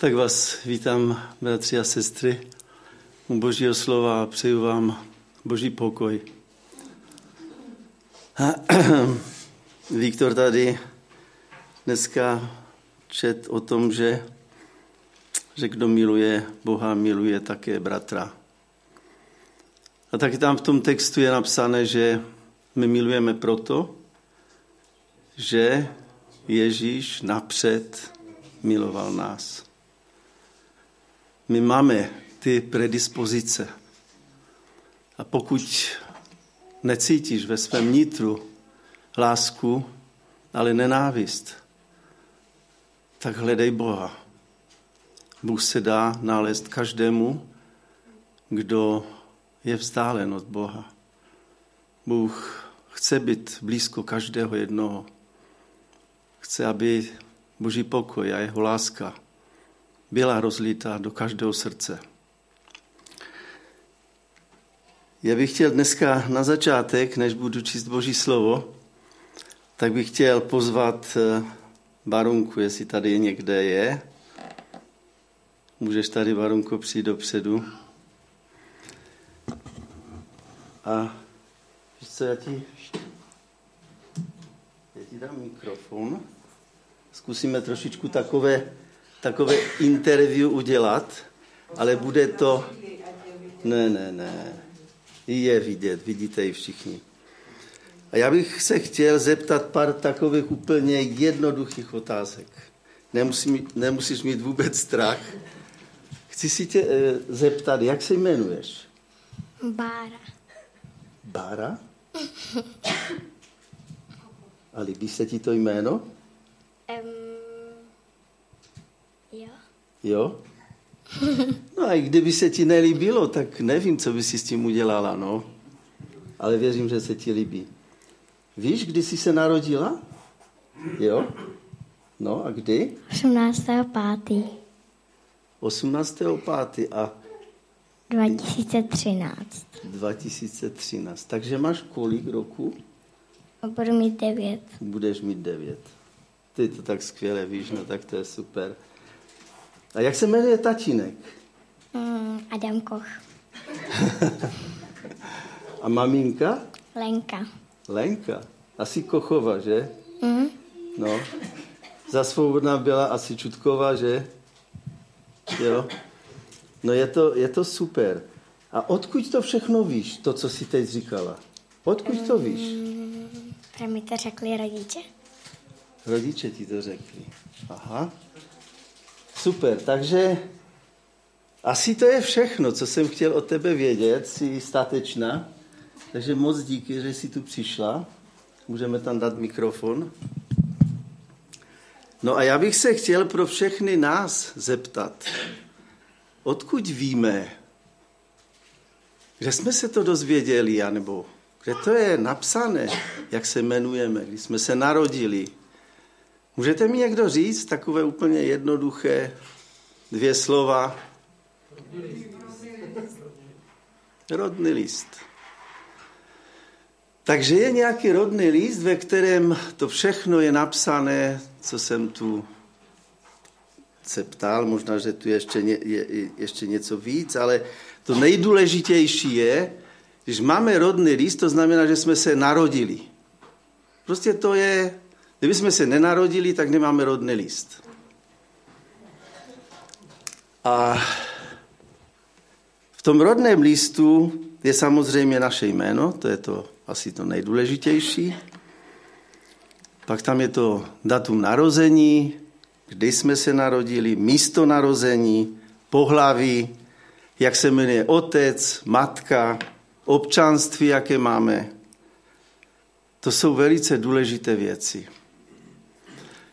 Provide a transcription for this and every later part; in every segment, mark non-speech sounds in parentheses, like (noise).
Tak vás vítám, bratři a sestry, u Božího slova a přeju vám Boží pokoj. (clears throat) Viktor tady dneska čet o tom, že, že kdo miluje Boha, miluje také bratra. A taky tam v tom textu je napsané, že my milujeme proto, že Ježíš napřed miloval nás. My máme ty predispozice. A pokud necítíš ve svém nitru lásku, ale nenávist, tak hledej Boha. Bůh se dá nalézt každému, kdo je vzdálen od Boha. Bůh chce být blízko každého jednoho. Chce, aby Boží pokoj a jeho láska byla rozlítá do každého srdce. Já bych chtěl dneska na začátek, než budu číst Boží slovo, tak bych chtěl pozvat eh, Barunku, jestli tady někde je. Můžeš tady, Barunko, přijít dopředu. A víš co, já ti, já ti dám mikrofon. Zkusíme trošičku takové, takové interview udělat, ale bude to... Ne, ne, ne. Je vidět, vidíte ji všichni. A já bych se chtěl zeptat pár takových úplně jednoduchých otázek. Nemusí, nemusíš mít vůbec strach. Chci si tě e, zeptat, jak se jmenuješ? Bára. Bára? A líbí se ti to jméno? Um. Jo? No a i kdyby se ti nelíbilo, tak nevím, co by si s tím udělala, no. Ale věřím, že se ti líbí. Víš, kdy jsi se narodila? Jo? No a kdy? 18.5. 18.5. a 2013. 2013. Takže máš kolik roku? Budu mít 9. Budeš mít 9. Ty to tak skvěle víš, no tak to je super. A jak se jmenuje tatínek? Mm, Adam Koch. (laughs) A maminka? Lenka. Lenka. Asi Kochova, že? Mm. No. Za svobodná byla asi Čutková, že? Jo. No je to, je to super. A odkud to všechno víš, to, co jsi teď říkala? Odkud to víš? Mm, mi to řekli rodiče. Rodiče ti to řekli. Aha. Super, takže asi to je všechno, co jsem chtěl o tebe vědět. Jsi statečná. Takže moc díky, že jsi tu přišla. Můžeme tam dát mikrofon. No a já bych se chtěl pro všechny nás zeptat, odkud víme, kde jsme se to dozvěděli, anebo kde to je napsané, jak se jmenujeme, když jsme se narodili. Můžete mi někdo říct takové úplně jednoduché dvě slova? Rodný list. Takže je nějaký rodný list, ve kterém to všechno je napsané, co jsem tu se ptal, možná, že tu ještě, ně, je, ještě něco víc, ale to nejdůležitější je, když máme rodný list, to znamená, že jsme se narodili. Prostě to je, kdyby jsme se nenarodili, tak nemáme rodný list. A v tom rodném listu je samozřejmě naše jméno, to je to asi to nejdůležitější. Pak tam je to datum narození, kdy jsme se narodili, místo narození, pohlaví, jak se jmenuje otec, matka, občanství, jaké máme. To jsou velice důležité věci.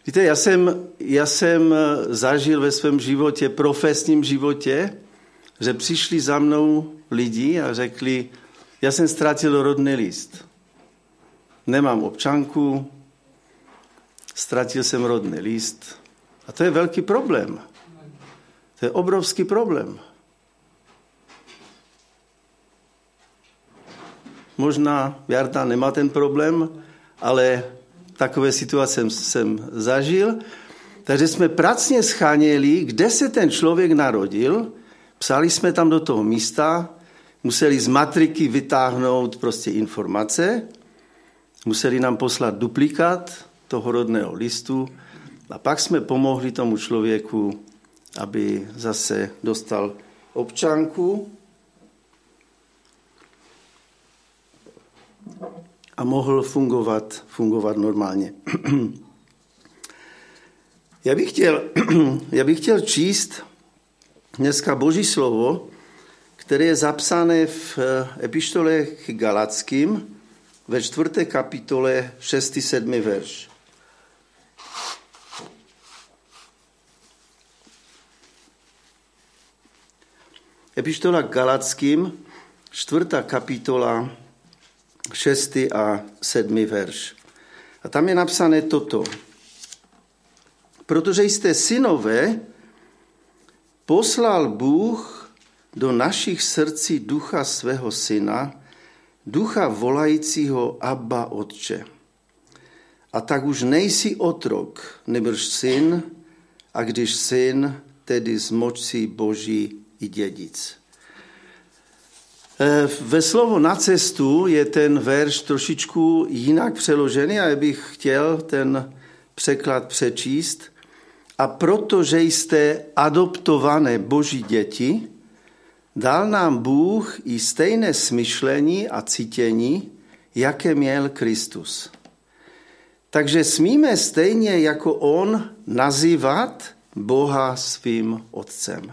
Víte, já jsem, já jsem zažil ve svém životě, profesním životě, že přišli za mnou lidi a řekli, já jsem ztratil rodný list. Nemám občanku, ztratil jsem rodný list. A to je velký problém. To je obrovský problém. Možná Jarda nemá ten problém, ale takové situace jsem zažil. Takže jsme pracně scháněli, kde se ten člověk narodil, psali jsme tam do toho místa, museli z matriky vytáhnout prostě informace, museli nám poslat duplikát toho rodného listu. A pak jsme pomohli tomu člověku, aby zase dostal občanku a mohl fungovat, fungovat normálně. Já bych, chtěl, já bych chtěl číst dneska Boží slovo, které je zapsané v eh, epištole k Galackým ve čtvrté kapitole 6. 7. verš. Epištola Galackým, čtvrtá kapitola, 6. a 7. verš. A tam je napsané toto. Protože jste synové, poslal Bůh do našich srdcí ducha svého syna, ducha volajícího Abba Otče. A tak už nejsi otrok, nebož syn, a když syn, tedy z moci Boží i dědic. E, ve slovo na cestu je ten verš trošičku jinak přeložený a já bych chtěl ten překlad přečíst – a protože jste adoptované boží děti, dal nám Bůh i stejné smyšlení a cítění, jaké měl Kristus. Takže smíme stejně jako On nazývat Boha svým otcem.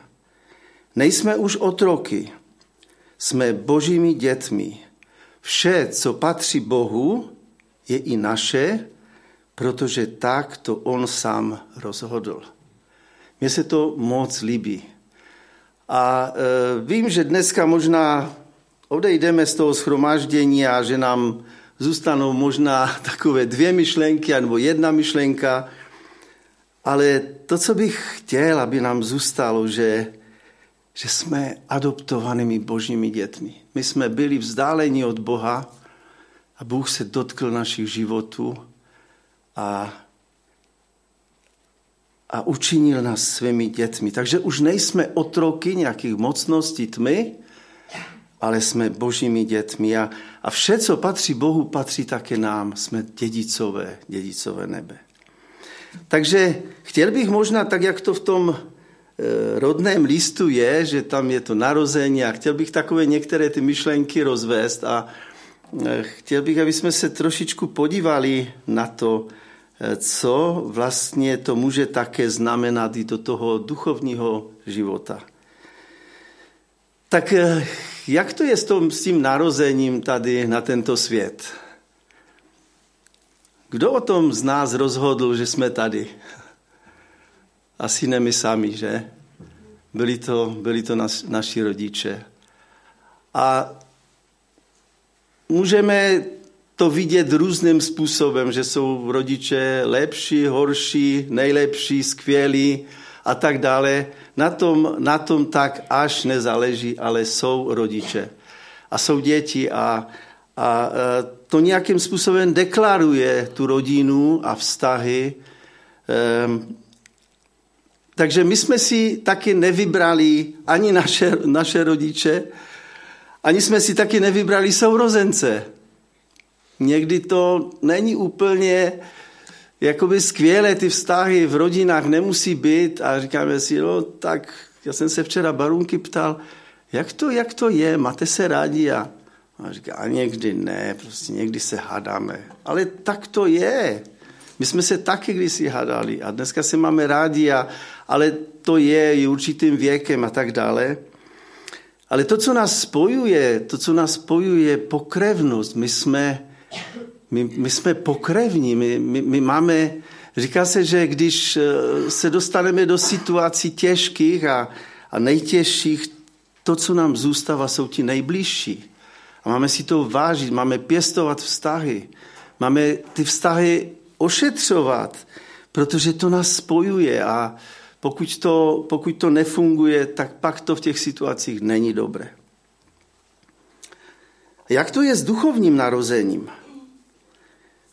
Nejsme už otroky, jsme božími dětmi. Vše, co patří Bohu, je i naše protože tak to on sám rozhodl. Mně se to moc líbí. A e, vím, že dneska možná odejdeme z toho schromáždění a že nám zůstanou možná (laughs) takové dvě myšlenky nebo jedna myšlenka, ale to, co bych chtěl, aby nám zůstalo, že, že jsme adoptovanými božími dětmi. My jsme byli vzdáleni od Boha a Bůh se dotkl našich životů a, a učinil nás svými dětmi. Takže už nejsme otroky nějakých mocností tmy, ale jsme božími dětmi a, a vše, co patří Bohu, patří také nám. Jsme dědicové, dědicové nebe. Takže chtěl bych možná, tak jak to v tom rodném listu je, že tam je to narození a chtěl bych takové některé ty myšlenky rozvést a e, chtěl bych, aby jsme se trošičku podívali na to, co vlastně to může také znamenat i do toho duchovního života. Tak eh, jak to je s, tom, s tím narozením tady na tento svět? Kdo o tom z nás rozhodl, že jsme tady? Asi ne my sami, že? Byli to, byli to nas, naši rodiče. A můžeme to vidět různým způsobem, že jsou rodiče lepší, horší, nejlepší, skvělí a tak dále. Na tom, na tom tak až nezáleží, ale jsou rodiče. A jsou děti a, a to nějakým způsobem deklaruje tu rodinu a vztahy. Ehm, takže my jsme si taky nevybrali ani naše, naše rodiče, ani jsme si taky nevybrali sourozence. Někdy to není úplně jakoby skvělé, ty vztahy v rodinách nemusí být a říkáme si, no tak já jsem se včera Barunky ptal, jak to, jak to je, máte se rádi a, a říká, a někdy ne, prostě někdy se hádáme. Ale tak to je. My jsme se taky kdysi hádali a dneska se máme rádi, a, ale to je i určitým věkem a tak dále. Ale to, co nás spojuje, to, co nás spojuje, je pokrevnost. My jsme, my, my jsme pokrevní, my, my, my máme, říká se, že když eh, se dostaneme do situací těžkých a, a nejtěžších, to, co nám zůstává, jsou ti nejbližší. A máme si to vážit, máme pěstovat vztahy, máme ty vztahy ošetřovat, protože to nás spojuje a pokud to, pokud to nefunguje, tak pak to v těch situacích není dobré. Jak to je s duchovním narozením?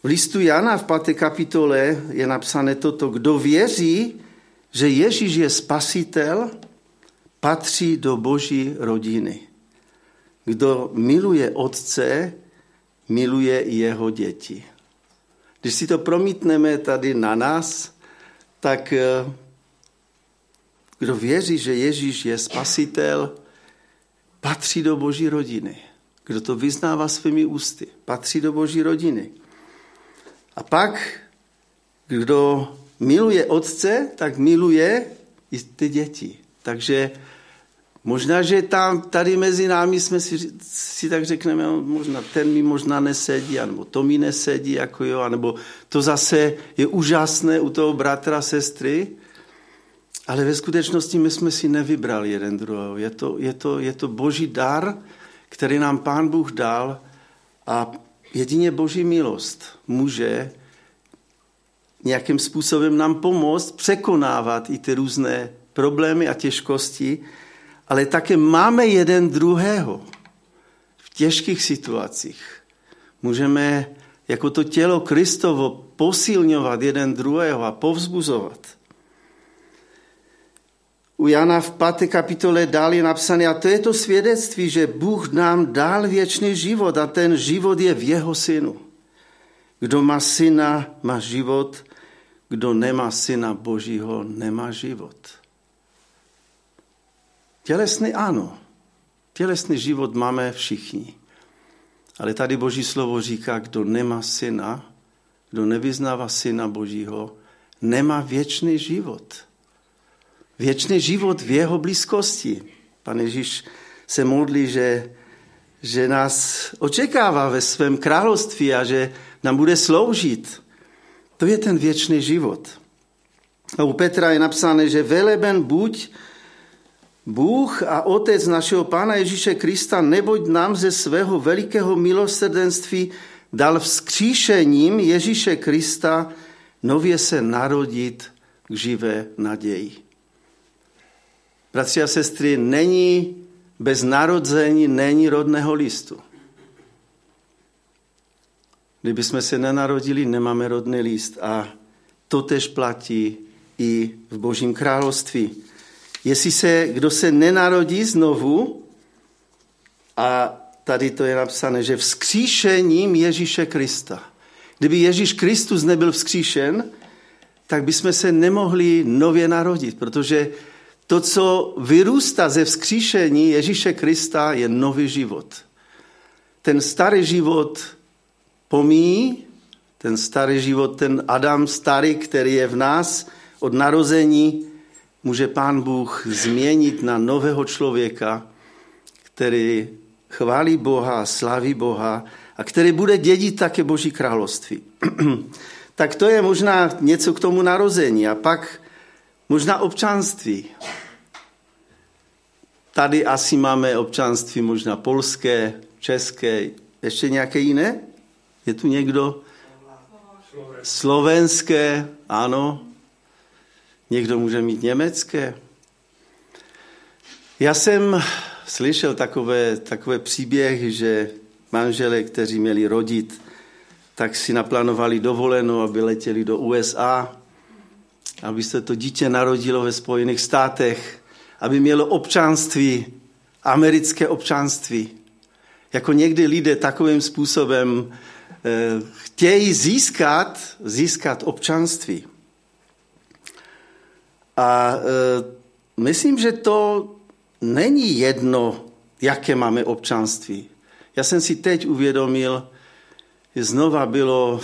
V listu Jana v 5. kapitole je napsané toto, kdo věří, že Ježíš je spasitel, patří do boží rodiny. Kdo miluje otce, miluje jeho děti. Když si to promítneme tady na nás, tak eh, kdo věří, že Ježíš je spasitel, patří do boží rodiny. Kdo to vyznává svými ústy, patří do boží rodiny. A pak, kdo miluje otce, tak miluje i ty děti. Takže možná, že tam tady mezi námi jsme si, si tak řekneme, no, možná ten mi možná nesedí, anebo to mi nesedí, jako jo, anebo to zase je úžasné u toho bratra, sestry, ale ve skutečnosti my jsme si nevybrali jeden druhého. Je to, je to, je to boží dar, který nám pán Bůh dal a jedině boží milost může nějakým způsobem nám pomoct překonávat i ty různé problémy a těžkosti, ale také máme jeden druhého v těžkých situacích. Můžeme jako to tělo Kristovo posilňovat jeden druhého a povzbuzovat. U Jana v 5. kapitole dál je napsané, a to je to svědectví, že Bůh nám dal věčný život a ten život je v jeho synu. Kdo má syna, má život, kdo nemá syna Božího, nemá život. Tělesný ano, tělesný život máme všichni. Ale tady Boží slovo říká, kdo nemá syna, kdo nevyznává syna Božího, nemá věčný život. Věčný život v jeho blízkosti. Pan Ježíš se modlí, že, že nás očekává ve svém království a že nám bude sloužit. To je ten věčný život. A u Petra je napsáno, že veleben buď Bůh a Otec našeho Pána Ježíše Krista, neboť nám ze svého velikého milosrdenství dal vzkříšením Ježíše Krista nově se narodit k živé naději. Bratři a sestry, není bez narození, není rodného listu. Kdyby jsme se nenarodili, nemáme rodný list a to tež platí i v Božím království. Jestli se, kdo se nenarodí znovu, a tady to je napsané, že vzkříšením Ježíše Krista. Kdyby Ježíš Kristus nebyl vzkříšen, tak bychom se nemohli nově narodit, protože to, co vyrůstá ze vzkříšení Ježíše Krista, je nový život. Ten starý život pomíjí, ten starý život, ten Adam starý, který je v nás od narození, může Pán Bůh změnit na nového člověka, který chválí Boha, slaví Boha a který bude dědit také Boží království. (clears throat) tak to je možná něco k tomu narození. A pak možná občanství. Tady asi máme občanství možná polské, české, ještě nějaké jiné? Je tu někdo? Slovenské, ano. Někdo může mít německé. Já jsem slyšel takové, takové příběhy, že manželé, kteří měli rodit, tak si naplánovali dovolenou, aby letěli do USA, aby se to dítě narodilo ve Spojených státech, aby mělo občanství, americké občanství. Jako někdy lidé takovým způsobem Eh, chtějí získat, získat občanství. A eh, myslím, že to není jedno, jaké máme občanství. Já jsem si teď uvědomil, že znova bylo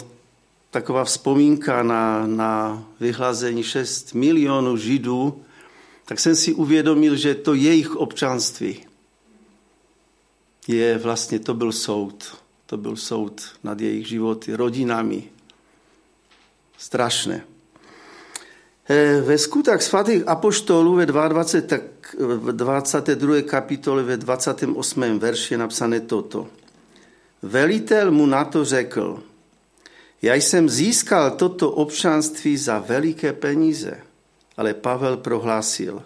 taková vzpomínka na, na vyhlazení 6 milionů židů, tak jsem si uvědomil, že to jejich občanství je vlastně, to byl soud. To byl soud nad jejich životy, rodinami. Strašné. Eh, ve skutách svatých apoštolů ve 22, tak v 22. kapitole ve 28. verši je napsané toto. Velitel mu na to řekl, já jsem získal toto občanství za veliké peníze, ale Pavel prohlásil,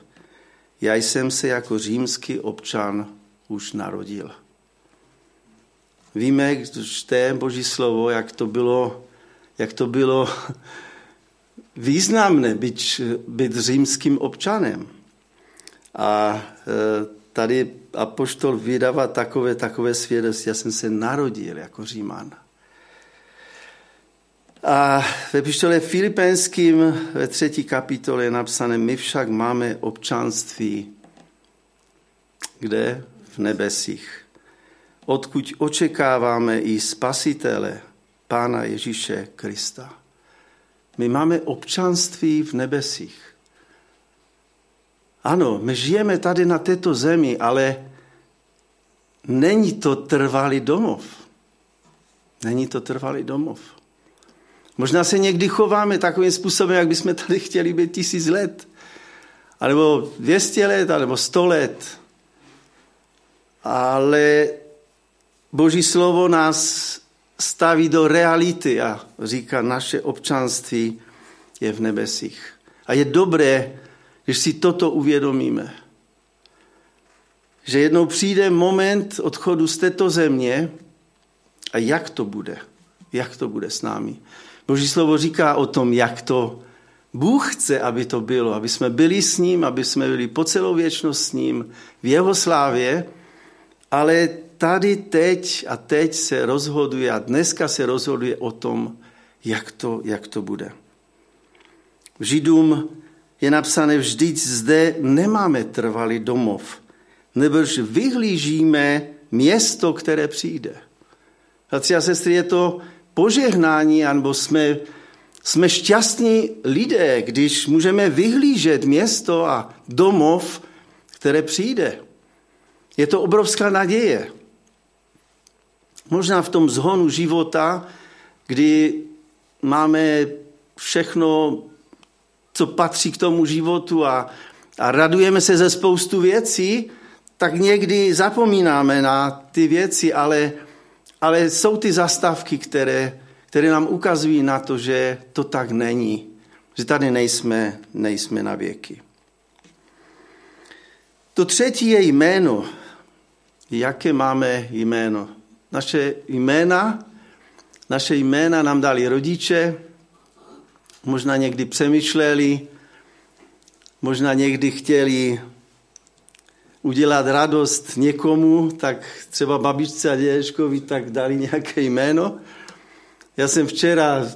já jsem se jako římský občan už narodil. Víme, když čte Boží slovo, jak to bylo jak to bylo (laughs) významné být, být římským občanem. A e, tady apoštol vydává takové, takové svědectví. Já jsem se narodil jako Říman. A ve pištole Filipenským ve třetí kapitole je napsané, my však máme občanství kde? V nebesích. Odkud očekáváme i spasitele, Pána Ježíše Krista. My máme občanství v nebesích. Ano, my žijeme tady na této zemi, ale není to trvalý domov. Není to trvalý domov. Možná se někdy chováme takovým způsobem, jak bychom tady chtěli být tisíc let, alebo 200 let, alebo 100 let. Ale Boží slovo nás staví do reality a říká, naše občanství je v nebesích. A je dobré, když si toto uvědomíme. Že jednou přijde moment odchodu z této země a jak to bude? Jak to bude s námi? Boží slovo říká o tom, jak to Bůh chce, aby to bylo, aby jsme byli s ním, aby jsme byli po celou věčnost s ním v jeho slávě, ale tady teď a teď se rozhoduje a dneska se rozhoduje o tom, jak to, jak to bude. Židům je napsané, vždyť zde nemáme trvalý domov, nebož vyhlížíme město, které přijde. Bratři a sestry, je to požehnání, anebo jsme, jsme šťastní lidé, když můžeme vyhlížet město a domov, které přijde. Je to obrovská naděje. Možná v tom zhonu života, kdy máme všechno, co patří k tomu životu a, a radujeme se ze spoustu věcí, tak někdy zapomínáme na ty věci, ale, ale jsou ty zastávky, které, které nám ukazují na to, že to tak není, že tady nejsme, nejsme na věky. To třetí je jméno jaké máme jméno. Naše jména, naše jména nám dali rodiče, možná někdy přemýšleli, možná někdy chtěli udělat radost někomu, tak třeba babičce a dědečkovi tak dali nějaké jméno. Já jsem včera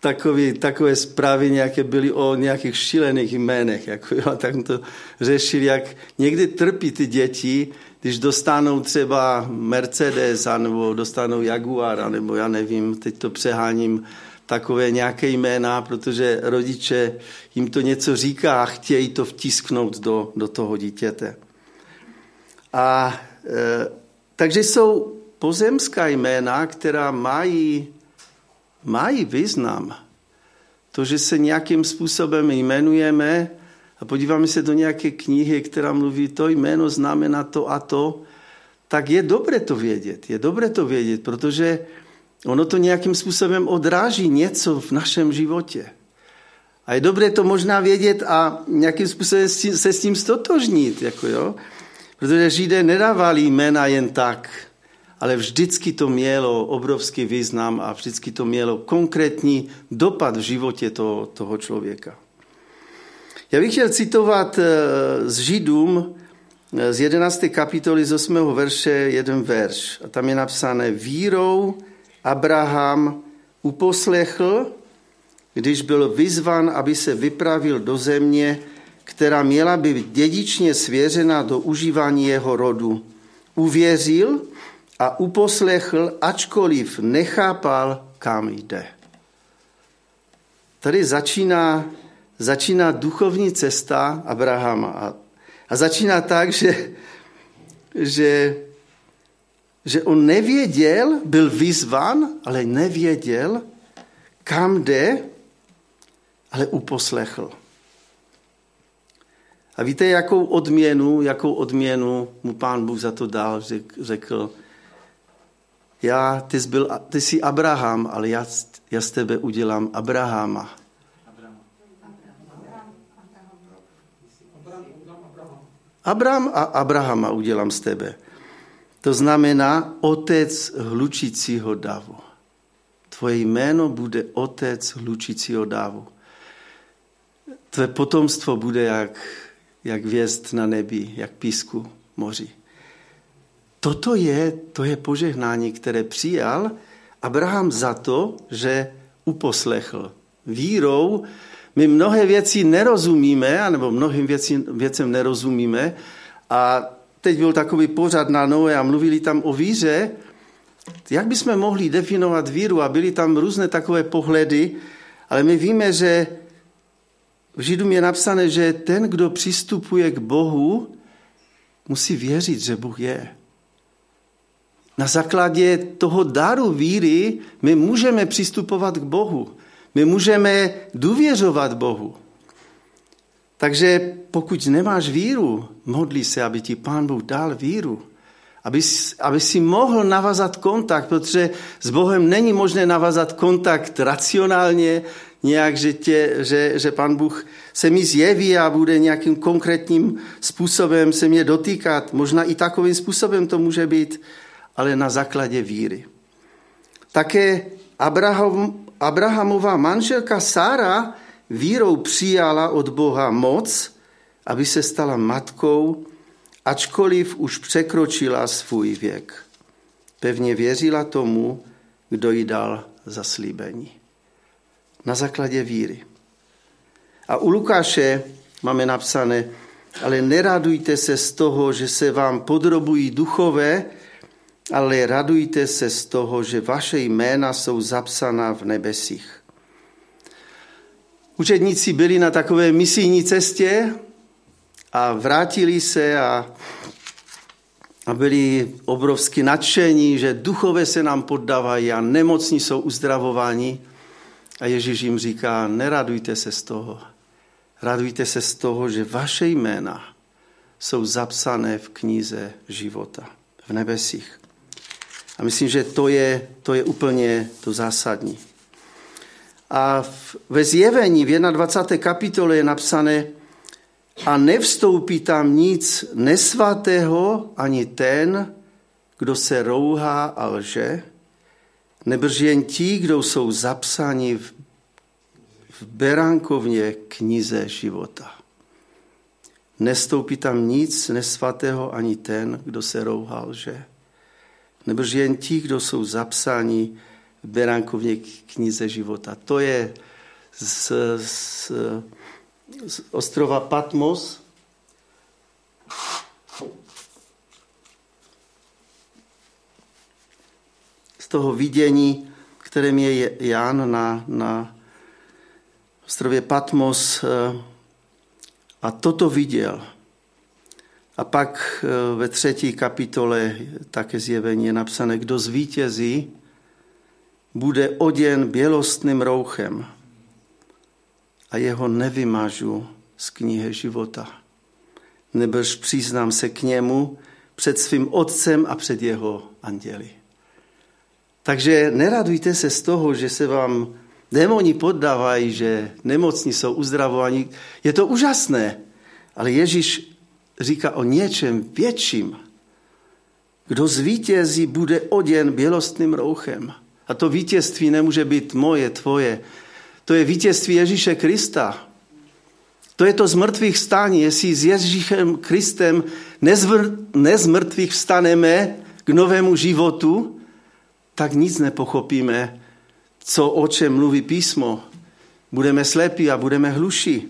takový, takové zprávy nějaké byly o nějakých šílených jménech, jako jo, tak to řešili, jak někdy trpí ty děti, když dostanou třeba Mercedes, nebo dostanou Jaguar, nebo já nevím, teď to přeháním, takové nějaké jména, protože rodiče jim to něco říká a chtějí to vtisknout do, do toho dítěte. A e, takže jsou pozemská jména, která mají, mají význam. To, že se nějakým způsobem jmenujeme, a podíváme se do nějaké knihy, která mluví, to jméno znamená to a to, tak je dobré to vědět. Je dobré to vědět, protože ono to nějakým způsobem odráží něco v našem životě. A je dobré to možná vědět a nějakým způsobem se s tím stotožnit. Jako jo? Protože Židé nedávali jména jen tak, ale vždycky to mělo obrovský význam a vždycky to mělo konkrétní dopad v životě toho, toho člověka. Já bych chtěl citovat eh, z Židům eh, z 11. kapitoly z 8. verše jeden verš. A tam je napsané, vírou Abraham uposlechl, když byl vyzvan, aby se vypravil do země, která měla být dědičně svěřena do užívání jeho rodu. Uvěřil a uposlechl, ačkoliv nechápal, kam jde. Tady začíná začíná duchovní cesta Abrahama. A, a začíná tak, že, že, že on nevěděl, byl vyzvan, ale nevěděl, kam jde, ale uposlechl. A víte, jakou odměnu, jakou odměnu mu pán Bůh za to dal, řekl, já, ty jsi, byl, ty jsi Abraham, ale já, já z tebe udělám Abrahama. Abraham a Abrahama udělám z tebe. To znamená otec hlučícího davu. Tvoje jméno bude otec lučícího dávu. Tvé potomstvo bude jak, jak věst na nebi, jak písku moři. Toto je, to je požehnání, které přijal Abraham za to, že uposlechl. Vírou my mnohé věci nerozumíme, anebo mnohým věci, věcem nerozumíme. A teď byl takový pořad na Noé a mluvili tam o víře. Jak bychom mohli definovat víru? A byly tam různé takové pohledy, ale my víme, že v Židům je napsané, že ten, kdo přistupuje k Bohu, musí věřit, že Bůh je. Na základě toho daru víry my můžeme přistupovat k Bohu. My můžeme důvěřovat Bohu. Takže pokud nemáš víru, modlí se, aby ti Pán Bůh dal víru. Aby, aby si mohl navazat kontakt, protože s Bohem není možné navazat kontakt racionálně, nějak, že, tě, že, že Pán Bůh se mi zjeví a bude nějakým konkrétním způsobem se mě dotýkat. Možná i takovým způsobem to může být, ale na základě víry. Také Abraham, Abrahamová manželka Sára vírou přijala od Boha moc, aby se stala matkou, ačkoliv už překročila svůj věk. Pevně věřila tomu, kdo jí dal zaslíbení. Na základě víry. A u Lukáše máme napsané, ale neradujte se z toho, že se vám podrobují duchové, ale radujte se z toho, že vaše jména jsou zapsaná v nebesích. Učedníci byli na takové misijní cestě a vrátili se a, a byli obrovsky nadšení, že duchové se nám poddávají a nemocní jsou uzdravováni. A Ježíš jim říká, neradujte se z toho. Radujte se z toho, že vaše jména jsou zapsané v knize života v nebesích. A myslím, že to je, to je úplně to zásadní. A ve zjevení v 21. kapitole je napsané, a nevstoupí tam nic nesvatého ani ten, kdo se rouhá a lže, nebrž jen ti, kdo jsou zapsáni v, v beránkovně knize života. Nestoupí tam nic nesvatého ani ten, kdo se rouhá lže nebož jen ti, kdo jsou zapsáni v Beránkovně knize života. To je z, z, z ostrova Patmos. Z toho vidění, kterém je Jan na, na ostrově Patmos eh, a toto viděl. A pak eh, ve třetí kapitole také zjevení je napsané, kdo zvítězí, bude oděn bělostným rouchem a jeho nevymažu z knihy života. Nebož přiznám se k němu před svým otcem a před jeho anděli. Takže neradujte se z toho, že se vám démoni poddávají, že nemocní jsou uzdravováni. Je to úžasné, ale Ježíš říká o něčem větším. Kdo zvítězí, bude oděn bělostným rouchem. A to vítězství nemůže být moje, tvoje. To je vítězství Ježíše Krista. To je to z mrtvých stání. Jestli s Ježíšem Kristem nez mrtvých vstaneme k novému životu, tak nic nepochopíme, co o čem mluví písmo. Budeme slepí a budeme hluší.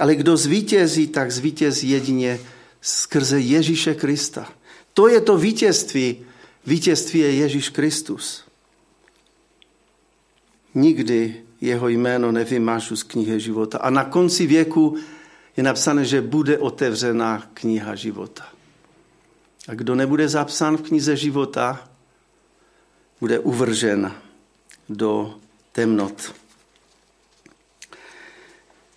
Ale kdo zvítězí, tak zvítězí jedině skrze Ježíše Krista. To je to vítězství. Vítězství je Ježíš Kristus. Nikdy jeho jméno nevymažu z knihy života. A na konci věku je napsané, že bude otevřena kniha života. A kdo nebude zapsán v knize života, bude uvržen do temnot.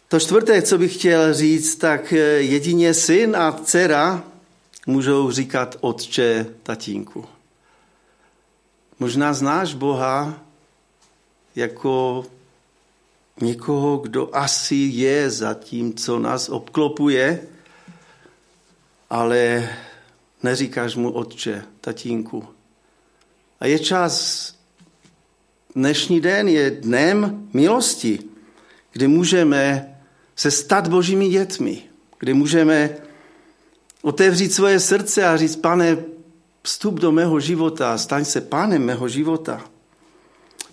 To čtvrté, co bych chtěl říct, tak jedině syn a dcera můžou říkat otče, tatínku. Možná znáš Boha jako někoho, kdo asi je za tím, co nás obklopuje, ale neříkáš mu otče, tatínku. A je čas dnešní den je dnem milosti, kdy můžeme se stát božími dětmi, kdy můžeme otevřít svoje srdce a říct, pane, vstup do mého života, staň se pánem mého života.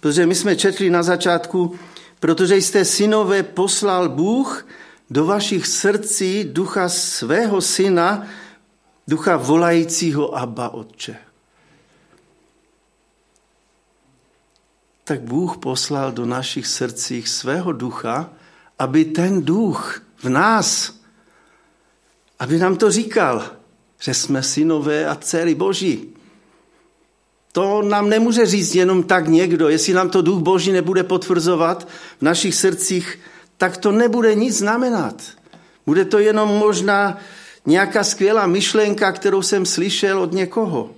Protože my jsme četli na začátku, protože jste synové poslal Bůh do vašich srdcí ducha svého syna, ducha volajícího Abba Otče. Tak Bůh poslal do našich srdcích svého ducha, aby ten duch v nás, aby nám to říkal, že jsme synové a dcery Boží. To nám nemůže říct jenom tak někdo. Jestli nám to duch Boží nebude potvrzovat v našich srdcích, tak to nebude nic znamenat. Bude to jenom možná nějaká skvělá myšlenka, kterou jsem slyšel od někoho.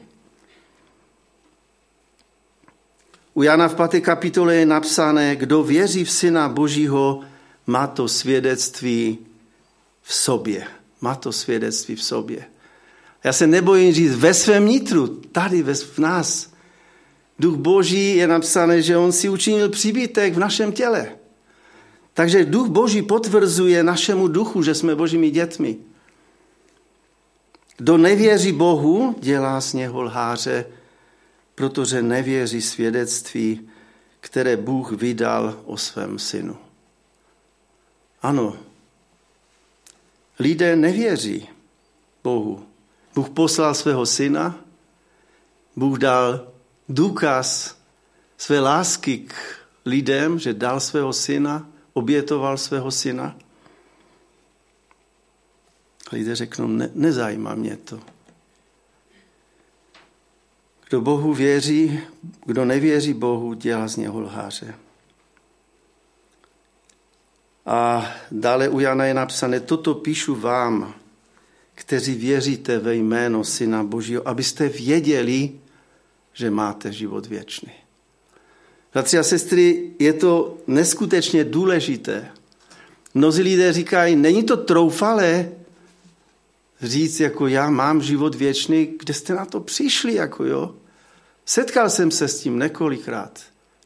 U Jana v 5. kapitole je napsané, kdo věří v Syna Božího, má to svědectví v sobě. Má to svědectví v sobě. Já se nebojím říct ve svém nitru, tady v nás. Duch Boží je napsané, že on si učinil příbytek v našem těle. Takže duch Boží potvrzuje našemu duchu, že jsme božími dětmi. Kdo nevěří Bohu, dělá z něho lháře, protože nevěří svědectví, které Bůh vydal o svém synu. Ano, lidé nevěří Bohu. Bůh poslal svého syna, Bůh dal důkaz své lásky k lidem, že dal svého syna, obětoval svého syna. Lidé řeknou, ne, nezajímá mě to. Kdo Bohu věří, kdo nevěří Bohu, dělá z něho lháře. A dále u Jana je napsané, toto píšu vám, kteří věříte ve jméno Syna Božího, abyste věděli, že máte život věčný. Bratři a sestry, je to neskutečně důležité. Mnozí lidé říkají, není to troufalé říct, jako já mám život věčný, kde jste na to přišli, jako jo. Setkal jsem se s tím několikrát.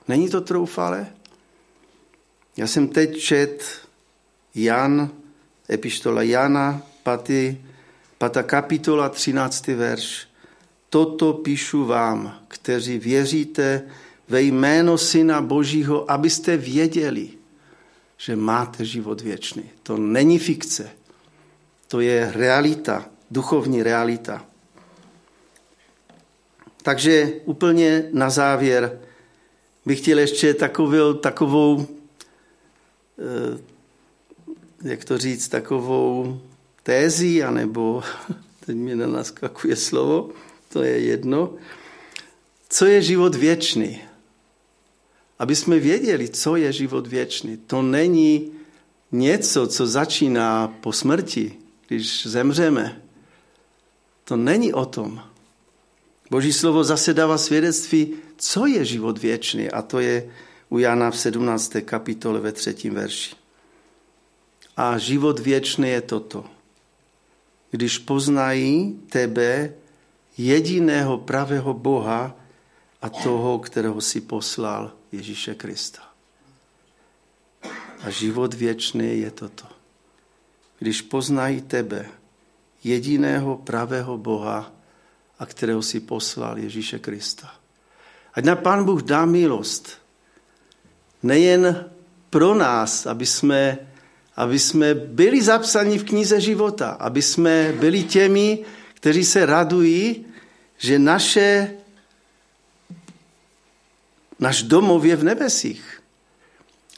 Není to troufalé? Já jsem teď čet Jan, epištola Jana, patý, pata kapitola, 13. verš. Toto píšu vám, kteří věříte ve jméno Syna Božího, abyste věděli, že máte život věčný. To není fikce. To je realita, duchovní realita. Takže úplně na závěr bych chtěl ještě takovou, takovou eh, jak to říct, takovou tézi, anebo (laughs) teď mi nenaskakuje slovo, to je jedno. Co je život věčný? Aby jsme věděli, co je život věčný. To není něco, co začíná po smrti, když zemřeme. To není o tom. Boží slovo zase dává svědectví, co je život věčný, a to je u Jana v 17. kapitole ve třetím verši. A život věčný je toto. Když poznají tebe, jediného pravého Boha a toho, kterého si poslal, Ježíše Krista. A život věčný je toto. Když poznají tebe, jediného pravého Boha a kterého si poslal Ježíše Krista. Ať na Pán Bůh dá milost. Nejen pro nás, aby jsme, aby jsme byli zapsaní v knize života, aby jsme byli těmi, kteří se radují, že naše, náš domov je v nebesích.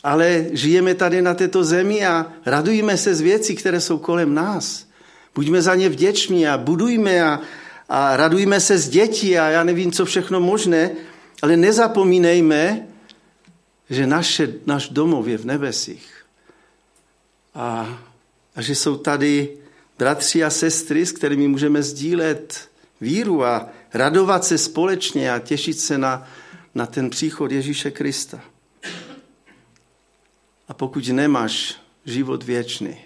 Ale žijeme tady na této zemi a radujeme se z věcí, které jsou kolem nás. Buďme za ně vděční a budujme a, a radujme se z dětí a já nevím, co všechno možné, ale nezapomínejme, že naše, náš domov je v nebesích. A, a že jsou tady bratři a sestry, s kterými můžeme sdílet víru a radovat se společně a těšit se na, na ten příchod Ježíše Krista. A pokud nemáš život věčný,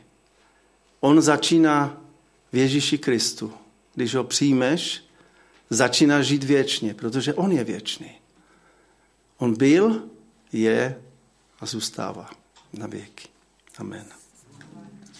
on začíná v Ježíši Kristu. Když ho přijmeš, začíná žít věčně, protože on je věčný. On byl, je a zůstává na věky. Amen.